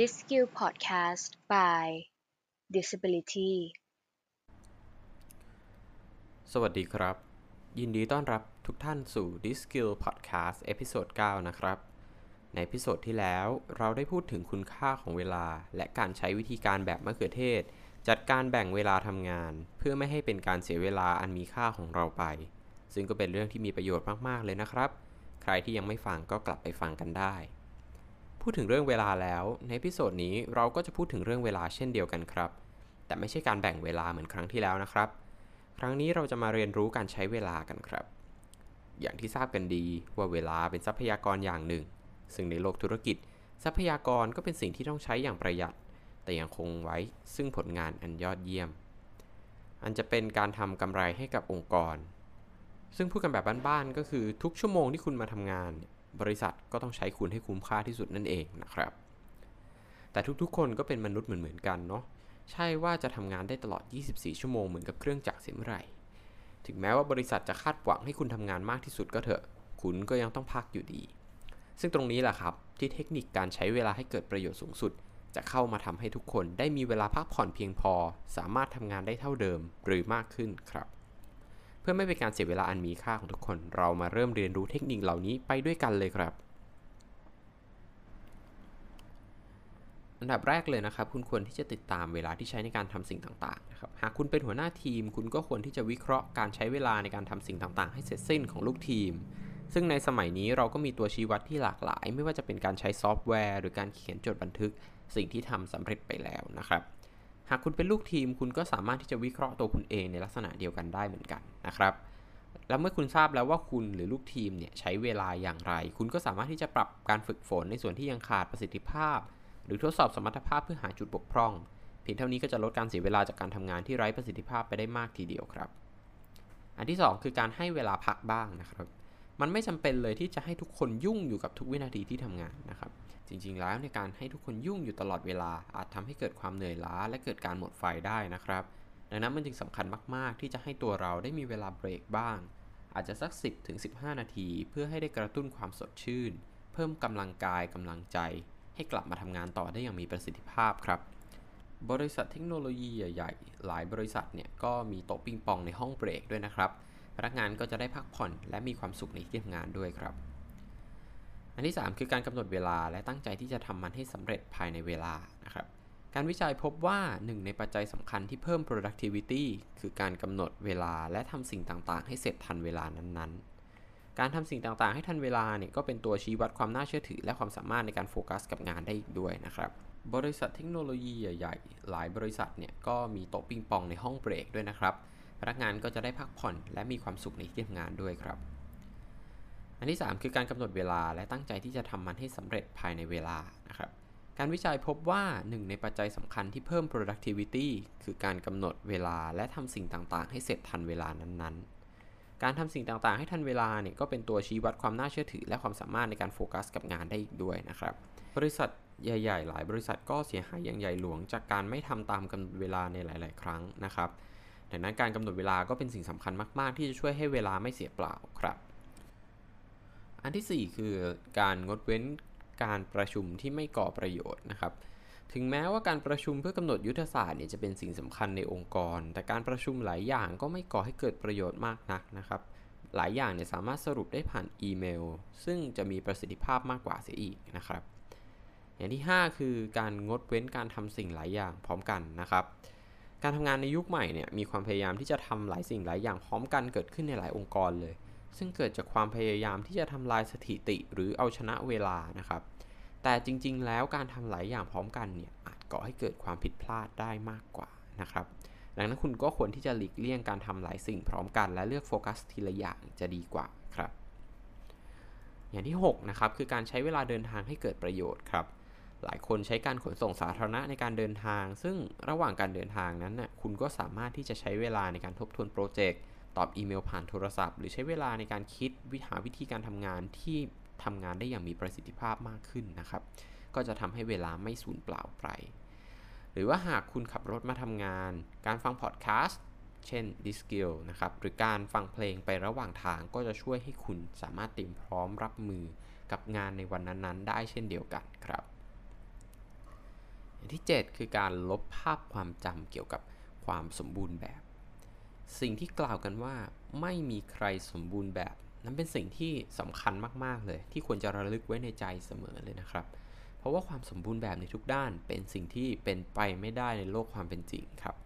This Skill Podcast by Disability สวัสดีครับ ยินดีต้อนรับทุกท่านสู่ This Skill Podcast episode 9นะครับ ใน episode ที่แล้วเราได้พูดถึงคุณค่าของเวลา และการใช้วิธีการแบบมะเขือเทศ จัดการแบ่งเวลาทำงาน เพื่อไม่ให้เป็นการเสียเวลาอันมีค่าของเราไป ซึ่งก็เป็นเรื่องที่มีประโยชน์มาก ๆ เลยนะครับ ใครที่ยังไม่ฟังก็กลับไปฟังกันได้ พูดถึงเรื่องเวลาแล้ว ในพิโซดนี้เราก็จะพูดถึงเรื่องเวลาเช่นเดียวกันครับ แต่ไม่ใช่การแบ่งเวลาเหมือนครั้งที่แล้วนะครับ ครั้งนี้เราจะมาเรียนรู้การใช้เวลากันครับ อย่างที่ทราบกันดีว่าเวลาเป็นทรัพยากรอย่างหนึ่ง ซึ่งในโลกธุรกิจ ทรัพยากรก็เป็นสิ่งที่ต้องใช้อย่างประหยัด แต่ยังคงไว้ซึ่งผลงานอันยอดเยี่ยม อันจะเป็นการทำกำไรให้กับองค์กร ซึ่งพูดกันแบบบ้านๆก็คือทุกชั่วโมงที่คุณมาทำงานเนี่ย บริษัทก็ต้องใช้คุณให้คุ้มค่าที่สุดนั่นเองนะครับ แต่ทุกๆ คนก็เป็นมนุษย์เหมือนๆกันเนาะใช่ว่าจะทำงานได้ตลอด 24 ชั่วโมงเหมือนกับเครื่องจักรเสียเมื่อไหร่ ถึงแม้ว่าบริษัทจะคาดหวังให้คุณทำงานมากที่สุดก็เถอะ คุณก็ยังต้องพักอยู่ดี ซึ่งตรงนี้แหละครับ ที่เทคนิคการใช้เวลาให้เกิดประโยชน์สูงสุด จะเข้ามาทำให้ทุกคนได้มีเวลาพักผ่อนเพียงพอ สามารถทำงานได้เท่าเดิมหรือมากขึ้นครับ เพื่อไม่เป็นการเสียเวลาอันมีค่าของทุกคน เรามาเริ่มเรียนรู้เทคนิคเหล่านี้ไปด้วยกันเลยครับอันดับแรกเลยนะครับ คุณควรที่จะติดตามเวลาที่ใช้ในการทำสิ่งต่างๆนะครับหากคุณเป็นหัวหน้าทีม คุณก็ควรที่จะวิเคราะห์การใช้เวลาในการทำสิ่งต่างๆ ให้เสร็จสิ้นของลูกทีม ซึ่งในสมัยนี้เราก็มีตัวชี้วัดที่หลากหลาย ไม่ว่าจะเป็นการใช้ซอฟต์แวร์ หรือการเขียนจดบันทึก สิ่งที่ทำสำเร็จไปแล้วนะครับ หากคุณเป็นลูกทีมคุณก็สามารถที่จะวิเคราะห์ตัวคุณเองในลักษณะเดียวกันได้เหมือนกันนะครับแล้วเมื่อคุณทราบแล้วว่าคุณหรือลูกทีมเนี่ยใช้เวลาอย่างไร คุณก็สามารถที่จะปรับการฝึกฝนในส่วนที่ยังขาดประสิทธิภาพ หรือทดสอบสมรรถภาพเพื่อหาจุดบกพร่อง เพียงเท่านี้ก็จะลดการเสียเวลาจากการทำงานที่ไร้ประสิทธิภาพไปได้มากทีเดียวครับ อันที่ 2 คือการให้เวลาพักบ้างนะครับ มันไม่จำเป็นเลยที่จะให้ทุกคนยุ่งอยู่กับทุกวินาทีที่ทำงานนะครับ จริงๆแล้วในการให้ทุกคนยุ่งอยู่ตลอดเวลา อาจทำให้เกิดความเหนื่อยล้า และเกิดการหมดไฟได้นะครับ ดังนั้นมันจึงสำคัญมากๆ ที่จะให้ตัวเราได้มีเวลาเบรกบ้าง อาจจะสัก 10ถึง15 นาที เพื่อให้ได้กระตุ้นความสดชื่น เพิ่มกำลังกายกำลังใจ ให้กลับมาทำงานต่อได้อย่างมีประสิทธิภาพครับบริษัทเทคโนโลยีใหญ่ๆ หลายบริษัทเนี่ยก็มีโต๊ะปิงปองในห้องเบรกด้วยนะครับ นักงานก็จะได้พักผ่อน และมีความสุขในที่ทำงานด้วยครับ อันที่ 3 คือการกำหนดเวลาและตั้งใจที่จะทำมันให้สำเร็จภายในเวลานะครับการวิจัยพบว่าหนึ่งในปัจจัยสำคัญที่เพิ่ม productivity คือการกำหนดเวลาและทำสิ่งต่างๆ ให้เสร็จทันเวลานั้นๆ การทำสิ่งต่างๆ ให้ทันเวลาเนี่ยก็เป็นตัวชี้วัดความน่าเชื่อถือ และความสามารถในการโฟกัสกับงานได้อีกด้วยนะครับ บริษัทเทคโนโลยีใหญ่ๆ หลายบริษัทเนี่ยก็มีโต๊ะปิงปองในห้องเบรกด้วยนะครับ พนักงานก็จะได้พักผ่อน และมีความสุขในที่ทำงานด้วยครับ อันที่ 3 คือการกำหนดเวลาและตั้งใจที่จะทำมันให้สำเร็จภายในเวลานะครับการวิจัยพบว่าหนึ่งในปัจจัยสำคัญที่เพิ่ม productivity คือการกำหนดเวลาและทำสิ่งต่างๆ ให้เสร็จทันเวลานั้นๆ การทำสิ่งต่างๆ ให้ทันเวลาเนี่ยก็เป็นตัวชี้วัดความน่าเชื่อถือ และความสามารถในการโฟกัสกับงานได้อีกด้วยนะครับ บริษัทใหญ่ ๆ หลายบริษัทก็เสียหายอย่างใหญ่หลวงจากการไม่ทำตามกำหนดเวลาในหลาย ๆ ครั้งนะครับ ดังนั้นการกำหนดเวลาก็เป็นสิ่งสำคัญมากๆ ที่จะช่วยให้เวลาไม่เสียเปล่าครับ อันที่ 4 คือการงดเว้นการประชุมที่ไม่ก่อประโยชน์นะครับ ถึงแม้ว่าการประชุมเพื่อกำหนดยุทธศาสตร์เนี่ยจะเป็นสิ่งสำคัญในองค์กร แต่การประชุมหลายอย่างก็ไม่ก่อให้เกิดประโยชน์มากนักนะครับ หลายอย่างเนี่ยสามารถสรุปได้ผ่านอีเมล ซึ่งจะมีประสิทธิภาพมากกว่าเสียอีกนะครับ อย่างที่ 5 คือการงดเว้นการทำสิ่งหลายอย่างพร้อมกันนะครับ การทำงานในยุคใหม่เนี่ยมีความพยายามที่จะทำหลายสิ่งหลายอย่างพร้อมกันเกิดขึ้นในหลายองค์กรเลย ซึ่งเกิดจากความพยายามที่จะทำลายสถิติหรือเอาชนะเวลานะครับ แต่จริง ๆ แล้วการทำหลายอย่างพร้อมกันเนี่ยอาจก่อให้เกิดความผิดพลาดได้มากกว่านะครับ ดังนั้นคุณก็ควรที่จะหลีกเลี่ยงการทำหลายสิ่งพร้อมกัน และเลือกโฟกัสทีละอย่างจะดีกว่าครับ อย่างที่6นะครับคือการใช้เวลาเดินทางให้เกิดประโยชน์ครับ หลายคนใช้การขนส่งสาธารณะในการเดินทาง ซึ่งระหว่างการเดินทางนั้นน่ะคุณก็สามารถที่จะใช้เวลาในการทบทวนโปรเจกต์ตอบอีเมลผ่านโทรศัพท์ หรือใช้เวลาในการคิดวิหาวิธีการทำงานที่ทำงานได้อย่างมีประสิทธิภาพมากขึ้นนะครับ ก็จะทำให้เวลาไม่สูญเปล่าไป หรือว่าหากคุณขับรถมาทำงาน การฟังพอดแคสต์เช่น d i s k i l l นะครับ หรือการฟังเพลงไประหว่างทางก็จะช่วยให้คุณสามารถเตรียมพร้อมรับมือกับงานในวันนั้นๆ ได้เช่นเดียวกันครับ ที่ 7 คือการลบภาพความจำเกี่ยวกับความสมบูรณ์แบบ สิ่งที่กล่าวกันว่าไม่มีใครสมบูรณ์แบบ นั้นเป็นสิ่งที่สำคัญมาก ๆ เลย ที่ควรจะระลึกไว้ในใจเสมอเลยนะครับ เพราะว่าความสมบูรณ์แบบในทุกด้านเป็นสิ่งที่เป็นไปไม่ได้ในโลกความเป็นจริงครับ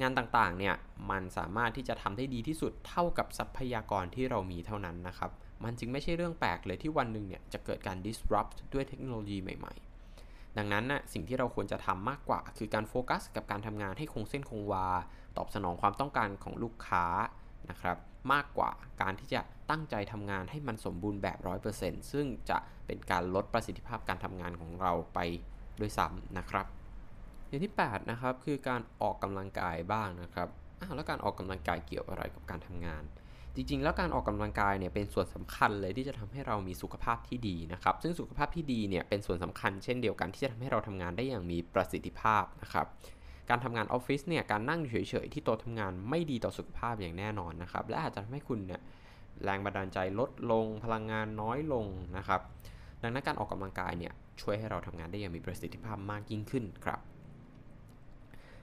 งานต่างๆเนี่ยมันสามารถที่จะทำได้ดีที่สุดเท่ากับทรัพยากรที่เรามีเท่านั้นนะครับ มันจึงไม่ใช่เรื่องแปลกเลยที่วันหนึ่งเนี่ยจะเกิดการ disrupt ด้วยเทคโนโลยีใหม่ ๆ ดังนั้นนะ่ะสิ่งที่เราควรจะทำมากกว่า คือการโฟกัสกับการทำงานให้คงเส้นคงวา ตอบสนองความต้องการของลูกค้านะครับมากกว่าการที่จะตั้งใจทำงานให้มันสมบูรณ์แบบ 100%ซึ่งจะเป็นการลดประสิทธิภาพการทำงานของเราไปด้วยซ้ำนะครับ อย่างที่ 8 นะครับ คือการออกกำลังกายบ้างนะครับอ้าวแล้วการออกกำลังกายเกี่ยวอะไรกับการทำงาน จริงๆ แล้วการออกกำลังกายเนี่ยเป็นส่วนสำคัญเลยที่จะทำให้เรามีสุขภาพที่ดีนะครับ ซึ่งสุขภาพที่ดีเนี่ยเป็นส่วนสำคัญเช่นเดียวกันที่จะทำให้เราทำงานได้อย่างมีประสิทธิภาพนะครับการทำงานออฟฟิศเนี่ยการนั่งเฉยๆที่โต๊ะทำงานไม่ดีต่อสุขภาพอย่างแน่นอนนะครับ และอาจจะทำให้คุณเนี่ยแรงบันดาลใจลดลงพลังงานน้อยลงนะครับ ดังนั้นการออกกำลังกายเนี่ยช่วยให้เราทำงานได้อย่างมีประสิทธิภาพมากยิ่งขึ้นครับ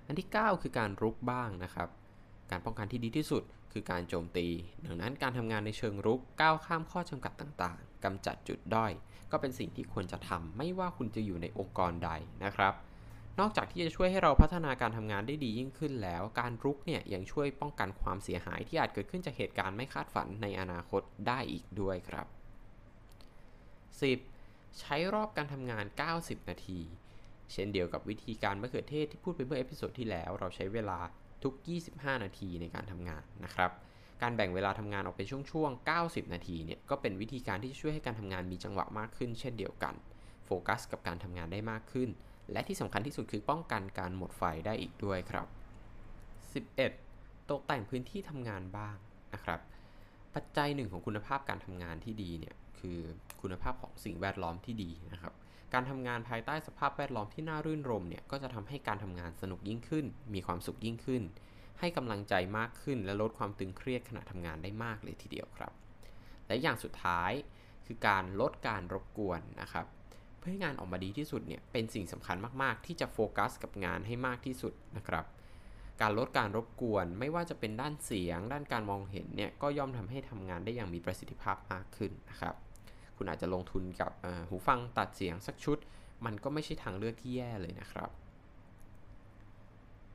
อันที่ 9 คือการรุกบ้างนะครับ การป้องกันที่ดีที่สุดคือการโจมตี ดังนั้นการทำงานในเชิงรุกก้าวข้ามข้อจำกัดต่างๆกำจัดจุดด้อย ก็เป็นสิ่งที่ควรจะทำไม่ว่าคุณจะอยู่ในองค์กรใดนะครับ นอกจากที่จะช่วยให้เราพัฒนาการทำงานได้ดียิ่งขึ้นแล้ว การรุกเนี่ยยังช่วยป้องกันความเสียหายที่อาจเกิดขึ้นจากเหตุการณ์ไม่คาดฝันในอนาคตได้อีกด้วยครับ 10. ใช้รอบการทำงาน 90 นาที เช่นเดียวกับวิธีการมะเขือเทศที่พูดไปเมื่อ episode ที่แล้ว เราใช้เวลา ทุก 25 นาทีในการทำงานนะครับ การแบ่งเวลาทำงานออกเป็นช่วงๆ 90 นาทีเนี่ยก็เป็นวิธีการที่ช่วยให้การทำงานมีจังหวะมากขึ้น เช่นเดียวกัน โฟกัสกับการทำงานได้มากขึ้น และที่สำคัญที่สุดคือป้องกันการหมดไฟได้อีกด้วยครับ 11. ตกแต่งพื้นที่ทำงานบ้างนะครับ ปัจจัยหนึ่งของคุณภาพการทำงานที่ดีเนี่ยคือคุณภาพของสิ่งแวดล้อมที่ดีนะครับ การทำงานภายใต้สภาพแวดล้อมที่น่ารื่นรมเนี่ยก็จะทำให้การทำงานสนุกยิ่งขึ้น มีความสุขยิ่งขึ้น ให้กำลังใจมากขึ้น และลดความตึงเครียดขณะทำงานได้มากเลยทีเดียวครับ และอย่างสุดท้ายคือการลดการรบกวนนะครับ เพื่อให้งานออกมาดีที่สุดเนี่ยเป็นสิ่งสำคัญมาก ๆ ที่จะโฟกัสกับงานให้มากที่สุดนะครับการลดการรบกวนไม่ว่าจะเป็นด้านเสียง ด้านการมองเห็นเนี่ยก็ย่อมทำให้ทำงานได้อย่างมีประสิทธิภาพมากขึ้นนะครับ คุณอาจจะลงทุนกับหูฟังตัดเสียงสักชุด มันก็ไม่ใช่ทางเลือกที่แย่เลยนะครับ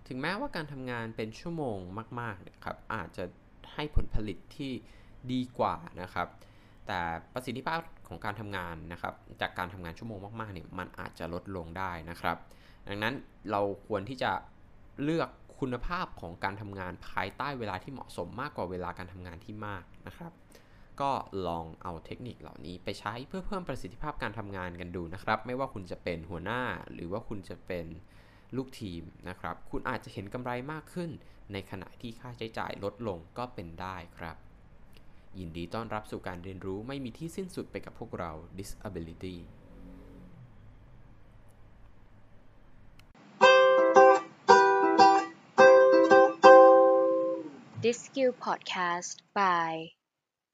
ถึงแม้ว่าการทำงานเป็นชั่วโมงมากๆนะครับอาจจะให้ผลผลิตที่ดีกว่านะครับ แต่ประสิทธิภาพของการทำงานนะครับ จากการทำงานชั่วโมงมากๆเนี่ยมันอาจจะลดลงได้นะครับ ดังนั้นเราควรที่จะเลือกคุณภาพของการทำงานภายใต้เวลาที่เหมาะสมมากกว่าเวลาการทำงานที่มากนะครับ ก็ลองเอาเทคนิคเหล่านี้ไปใช้เพื่อเพิ่มประสิทธิภาพการทำงานกันดูนะครับ ไม่ว่าคุณจะเป็นหัวหน้าหรือว่าคุณจะเป็นลูกทีมนะครับ คุณอาจจะเห็นกำไรมากขึ้น ในขณะที่ค่าใช้จ่ายลดลงก็เป็นได้ครับ ยินดีต้อนรับสู่การเรียนรู้ไม่มีที่สิ้นสุดไปกับพวกเรา Disability This Skill Podcast by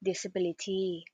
Disability